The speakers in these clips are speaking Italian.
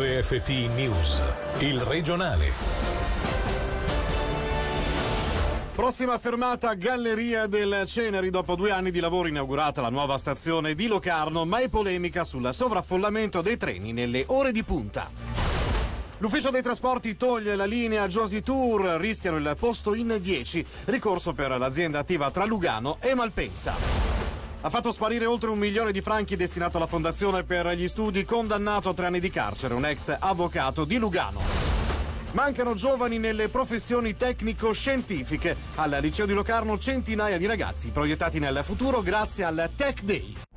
RFT News, il regionale. Prossima fermata Galleria del Ceneri. Dopo due anni di lavoro inaugurata la nuova stazione di Locarno, ma è polemica sul sovraffollamento dei treni nelle ore di punta. L'ufficio dei trasporti toglie la linea Josi Tour, rischiano il posto in 10. Ricorso per l'azienda attiva tra Lugano e Malpensa. Ha fatto sparire oltre un milione di franchi destinato alla Fondazione per gli Studi, condannato a tre anni di carcere, un ex avvocato di Lugano. Mancano giovani nelle professioni tecnico-scientifiche. Al liceo di Locarno centinaia di ragazzi proiettati nel futuro grazie al Tech Day.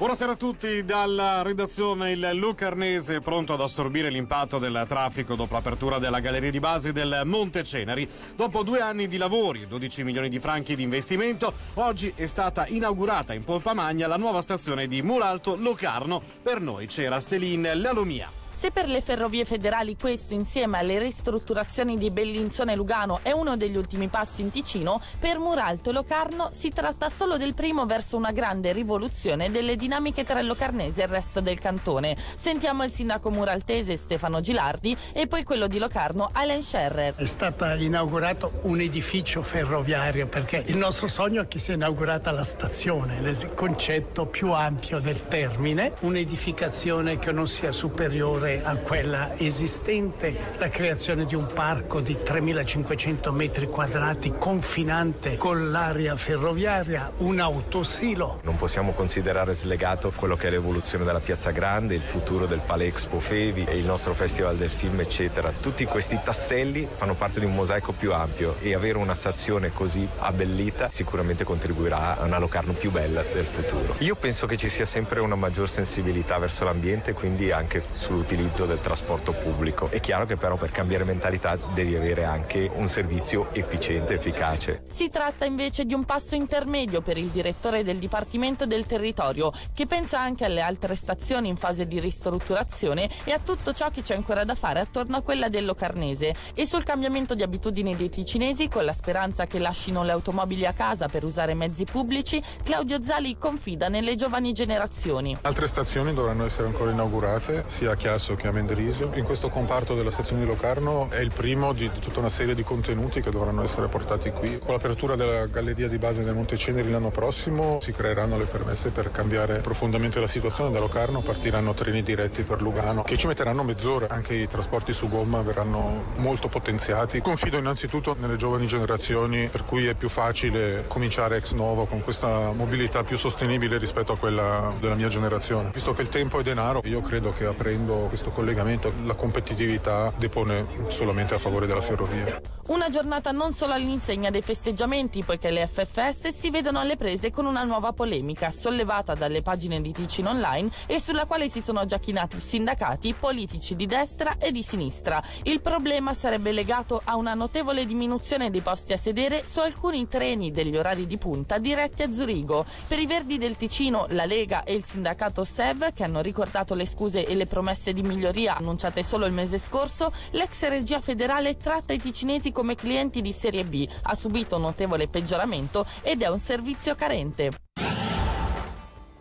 Buonasera a tutti dalla redazione il Lucarnese pronto ad assorbire l'impatto del traffico dopo l'apertura della galleria di base del Monte Ceneri. Dopo due anni di lavori e 12 milioni di franchi di investimento, oggi è stata inaugurata in pompa magna la nuova stazione di Muralto Locarno. Per noi c'era Céline Lalomia. Se per le ferrovie federali questo, insieme alle ristrutturazioni di Bellinzone e Lugano, è uno degli ultimi passi in Ticino, per Muralto e Locarno si tratta solo del primo verso una grande rivoluzione delle dinamiche tra il Locarnese e il resto del cantone. Sentiamo il sindaco muraltese Stefano Gilardi e poi quello di Locarno, Alain Scherrer. È stato inaugurato un edificio ferroviario perché il nostro sogno è che sia inaugurata la stazione, nel concetto più ampio del termine, un'edificazione che non sia superiore a quella esistente, la creazione di un parco di 3.500 metri quadrati confinante con l'area ferroviaria, un autosilo. Non possiamo considerare slegato quello che è l'evoluzione della Piazza Grande, il futuro del Palexpo Fevi e il nostro Festival del Film, eccetera. Tutti questi tasselli fanno parte di un mosaico più ampio e avere una stazione così abbellita sicuramente contribuirà a una Locarno più bella del futuro. Io penso che ci sia sempre una maggior sensibilità verso l'ambiente, quindi anche sull'utilizzo l'utilizzo del trasporto pubblico. È chiaro che però per cambiare mentalità devi avere anche un servizio efficiente, efficace. Si tratta invece di un passo intermedio per il direttore del Dipartimento del Territorio, che pensa anche alle altre stazioni in fase di ristrutturazione e a tutto ciò che c'è ancora da fare attorno a quella del Locarnese e sul cambiamento di abitudini dei ticinesi con la speranza che lasciano le automobili a casa per usare mezzi pubblici, Claudio Zali confida nelle giovani generazioni. Altre stazioni dovranno essere ancora inaugurate, sia a Chiasso Chiasso che a Mendrisio. In questo comparto della stazione di Locarno è il primo di, tutta una serie di contenuti che dovranno essere portati qui. Con l'apertura della galleria di base del Monte Ceneri l'anno prossimo si creeranno le permesse per cambiare profondamente la situazione. Da Locarno partiranno treni diretti per Lugano che ci metteranno mezz'ora. Anche i trasporti su gomma verranno molto potenziati. Confido innanzitutto nelle giovani generazioni per cui è più facile cominciare ex novo con questa mobilità più sostenibile rispetto a quella della mia generazione. Visto che il tempo è denaro, io credo che aprendo questo collegamento la competitività depone solamente a favore della ferrovia. Una giornata non solo all'insegna dei festeggiamenti, poiché le FFS si vedono alle prese con una nuova polemica sollevata dalle pagine di Ticino Online e sulla quale si sono già chinati sindacati, politici di destra e di sinistra. Il problema sarebbe legato a una notevole diminuzione dei posti a sedere su alcuni treni degli orari di punta diretti a Zurigo. Per i Verdi del Ticino, la Lega e il sindacato SEV, che hanno ricordato le scuse e le promesse di miglioria annunciate solo il mese scorso, l'ex regia federale tratta i ticinesi come clienti di serie B, ha subito un notevole peggioramento ed è un servizio carente.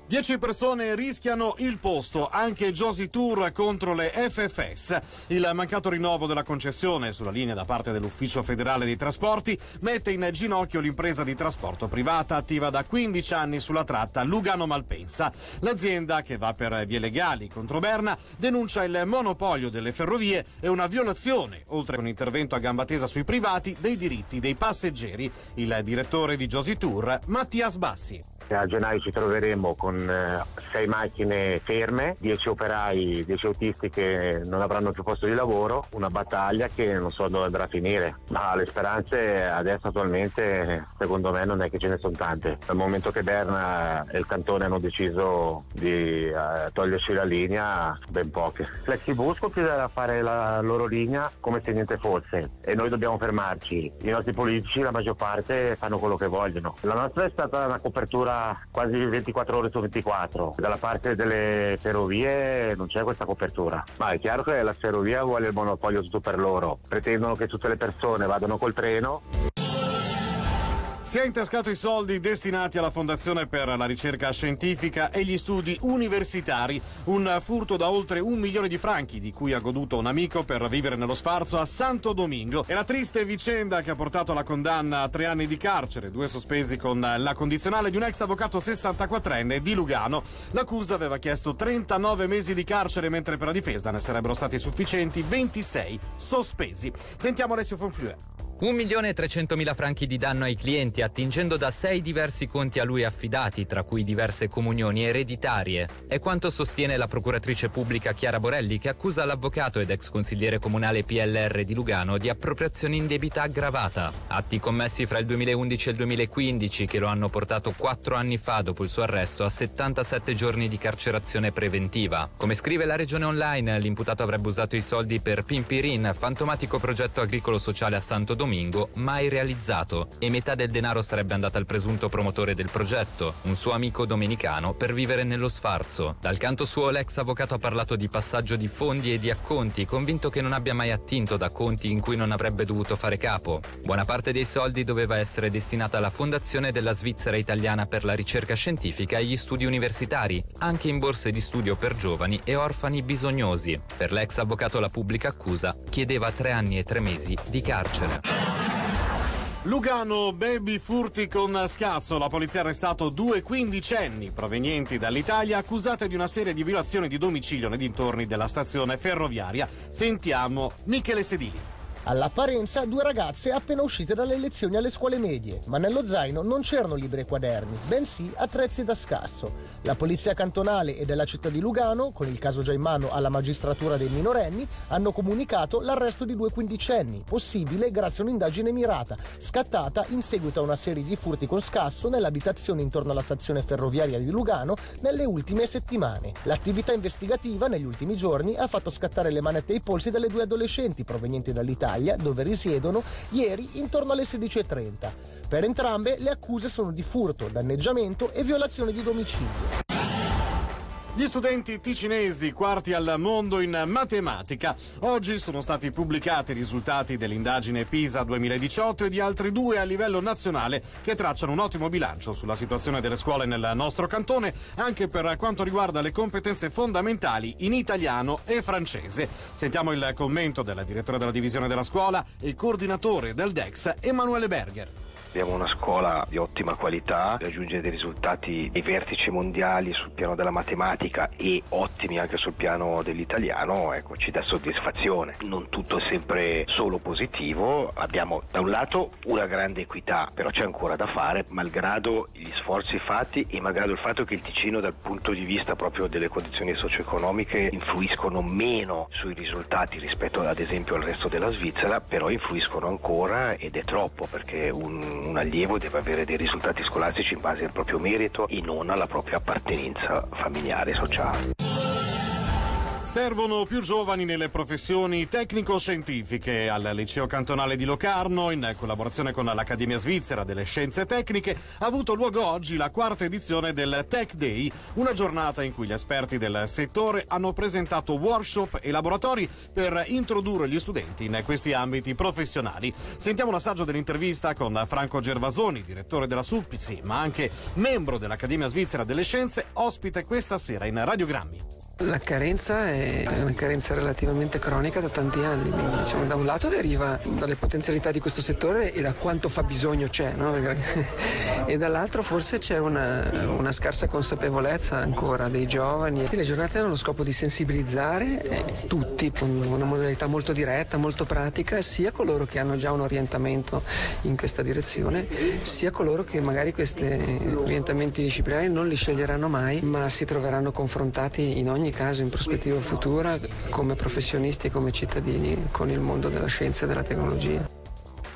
Dieci persone rischiano il posto, anche Josie Tour contro le FFS. Il mancato rinnovo della concessione sulla linea da parte dell'Ufficio federale dei trasporti mette in ginocchio l'impresa di trasporto privata attiva da 15 anni sulla tratta Lugano-Malpensa. L'azienda, che va per vie legali contro Berna, denuncia il monopolio delle ferrovie e una violazione, oltre a un intervento a gamba tesa sui privati, dei diritti dei passeggeri. Il direttore di Josie Tour, Mattias Bassi. A gennaio ci troveremo con eh, sei macchine ferme, dieci operai, dieci autisti che non avranno più posto di lavoro, una battaglia che non so dove andrà a finire. Ma le speranze adesso attualmente secondo me non è che ce ne sono tante. Dal momento che Berna e il cantone hanno deciso di eh, togliersi la linea, ben poche. Flexibus continuerà a fare la loro linea come se niente fosse e noi dobbiamo fermarci. I nostri politici, la maggior parte, fanno quello che vogliono. La nostra è stata una copertura quasi 24 ore su 24. Dalla parte delle ferrovie non c'è questa copertura, ma è chiaro che la ferrovia vuole il monopolio tutto per loro. Pretendono che tutte le persone vadano col treno Si è intascato i soldi destinati alla Fondazione per la ricerca scientifica e gli studi universitari, un furto da oltre un milione di franchi di cui ha goduto un amico per vivere nello sfarzo a Santo Domingo. È la triste vicenda che ha portato alla condanna a tre anni di carcere, due sospesi con la condizionale di un ex avvocato 64enne di Lugano. L'accusa aveva chiesto 39 mesi di carcere, mentre per la difesa ne sarebbero stati sufficienti 26 sospesi. Sentiamo Alessio Fonflue. 1 milione e 300 mila franchi di danno ai clienti attingendo da sei diversi conti a lui affidati, tra cui diverse comunioni ereditarie. È quanto sostiene la procuratrice pubblica Chiara Borelli che accusa l'avvocato ed ex consigliere comunale PLR di Lugano di appropriazione indebita aggravata. Atti commessi fra il 2011 e il 2015 che lo hanno portato quattro anni fa dopo il suo arresto a 77 giorni di carcerazione preventiva. Come scrive la regione online, l'imputato avrebbe usato i soldi per Pimpirin, fantomatico progetto agricolo sociale a Santo Domingo Domingo mai realizzato e metà del denaro sarebbe andata al presunto promotore del progetto, un suo amico domenicano, per vivere nello sfarzo. Dal canto suo l'ex avvocato ha parlato di passaggio di fondi e di acconti, convinto che non abbia mai attinto da conti in cui non avrebbe dovuto fare capo. Buona parte dei soldi doveva essere destinata alla fondazione della Svizzera italiana per la ricerca scientifica e gli studi universitari, anche in borse di studio per giovani e orfani bisognosi. Per l'ex avvocato la pubblica accusa chiedeva tre anni e tre mesi di carcere. Lugano, baby furti con scasso. La polizia ha arrestato due quindicenni provenienti dall'Italia accusate di una serie di violazioni di domicilio nei dintorni della stazione ferroviaria. Sentiamo Michele Sedili. All'apparenza due ragazze appena uscite dalle lezioni alle scuole medie, ma nello zaino non c'erano libri e quaderni, bensì attrezzi da scasso. La polizia cantonale e della città di Lugano, con il caso già in mano alla magistratura dei minorenni, hanno comunicato l'arresto di due quindicenni, possibile grazie a un'indagine mirata, scattata in seguito a una serie di furti con scasso nell'abitazione intorno alla stazione ferroviaria di Lugano nelle ultime settimane. L'attività investigativa negli ultimi giorni ha fatto scattare le manette ai polsi delle due adolescenti provenienti dall'Italia Italia, dove risiedono, ieri intorno alle 16.30. Per entrambe le accuse sono di furto, danneggiamento e violazione di domicilio. Gli studenti ticinesi quarti al mondo in matematica. Oggi sono stati pubblicati i risultati dell'indagine PISA 2018 e di altri due a livello nazionale che tracciano un ottimo bilancio sulla situazione delle scuole nel nostro cantone, anche per quanto riguarda le competenze fondamentali in italiano e francese. Sentiamo il commento del direttore della divisione della scuola e coordinatore del DEX, Emanuele Berger. Abbiamo una scuola di ottima qualità, raggiunge dei risultati ai vertici mondiali sul piano della matematica e ottimi anche sul piano dell'italiano, ecco, ci dà soddisfazione. Non tutto è sempre solo positivo, abbiamo da un lato una grande equità, però c'è ancora da fare, malgrado gli sforzi fatti e malgrado il fatto che il Ticino dal punto di vista proprio delle condizioni socio-economiche influiscono meno sui risultati rispetto ad esempio al resto della Svizzera, però influiscono ancora ed è troppo perché un un allievo deve avere dei risultati scolastici in base al proprio merito e non alla propria appartenenza familiare e sociale. Servono più giovani nelle professioni tecnico-scientifiche. Al Liceo Cantonale di Locarno, in collaborazione con l'Accademia Svizzera delle Scienze Tecniche, ha avuto luogo oggi la quarta edizione del Tech Day, una giornata in cui gli esperti del settore hanno presentato workshop e laboratori per introdurre gli studenti in questi ambiti professionali. Sentiamo un assaggio dell'intervista con Franco Gervasoni, direttore della SUPISI, ma anche membro dell'Accademia Svizzera delle Scienze, ospite questa sera in Radiogrammi. La carenza è una carenza relativamente cronica da tanti anni, quindi diciamo, da un lato deriva dalle potenzialità di questo settore e da quanto fa bisogno c'è, no? e dall'altro forse c'è una, una, scarsa consapevolezza ancora dei giovani. Le giornate hanno lo scopo di sensibilizzare eh, tutti con una modalità molto diretta, molto pratica, sia coloro che hanno già un orientamento in questa direzione, sia coloro che magari questi orientamenti disciplinari non li sceglieranno mai, ma si troveranno confrontati in ogni ogni caso in prospettiva futura come professionisti e come cittadini con il mondo della scienza e della tecnologia.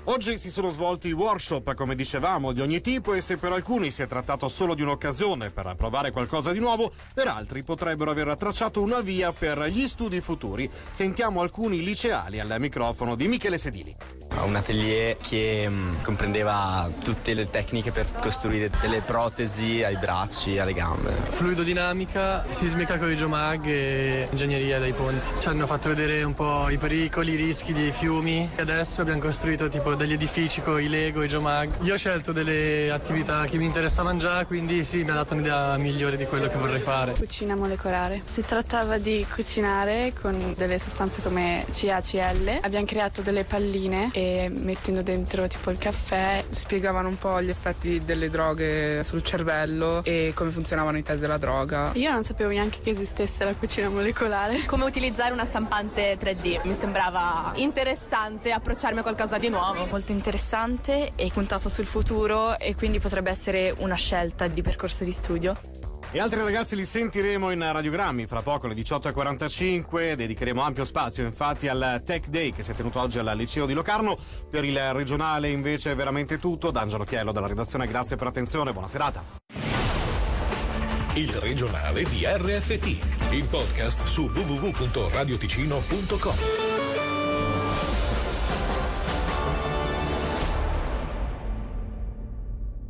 Oggi si sono svolti workshop, come dicevamo, di ogni tipo e se per alcuni si è trattato solo di un'occasione per provare qualcosa di nuovo, per altri potrebbero aver tracciato una via per gli studi futuri. Sentiamo alcuni liceali al microfono di Michele Sedili. Un atelier che mh, comprendeva tutte le tecniche per costruire delle protesi ai bracci, alle gambe. Fluidodinamica, sismica con i geomag e ingegneria dei ponti. Ci hanno fatto vedere un po' i pericoli, i rischi dei fiumi e adesso abbiamo costruito tipo degli edifici con i Lego, i Geomag. Io ho scelto delle attività che mi interessavano già, quindi sì, mi ha dato un'idea migliore di quello che vorrei fare. Cucina molecolare. Si trattava di cucinare con delle sostanze come CaCl. Abbiamo creato delle palline e mettendo dentro tipo il caffè spiegavano un po' gli effetti delle droghe sul cervello e come funzionavano i test della droga. Io non sapevo neanche che esistesse la cucina molecolare. Come utilizzare una stampante 3D. Mi sembrava interessante approcciarmi a qualcosa di nuovo. Molto interessante e puntato sul futuro e quindi potrebbe essere una scelta di percorso di studio. E altri ragazzi li sentiremo in radiogrammi fra poco alle 18.45. Dedicheremo ampio spazio infatti al Tech Day che si è tenuto oggi al liceo di Locarno. Per il regionale invece è veramente tutto. D'Angelo Chiello dalla redazione, grazie per l'attenzione, buona serata. Il regionale di RFT, il podcast su www.radioticino.com.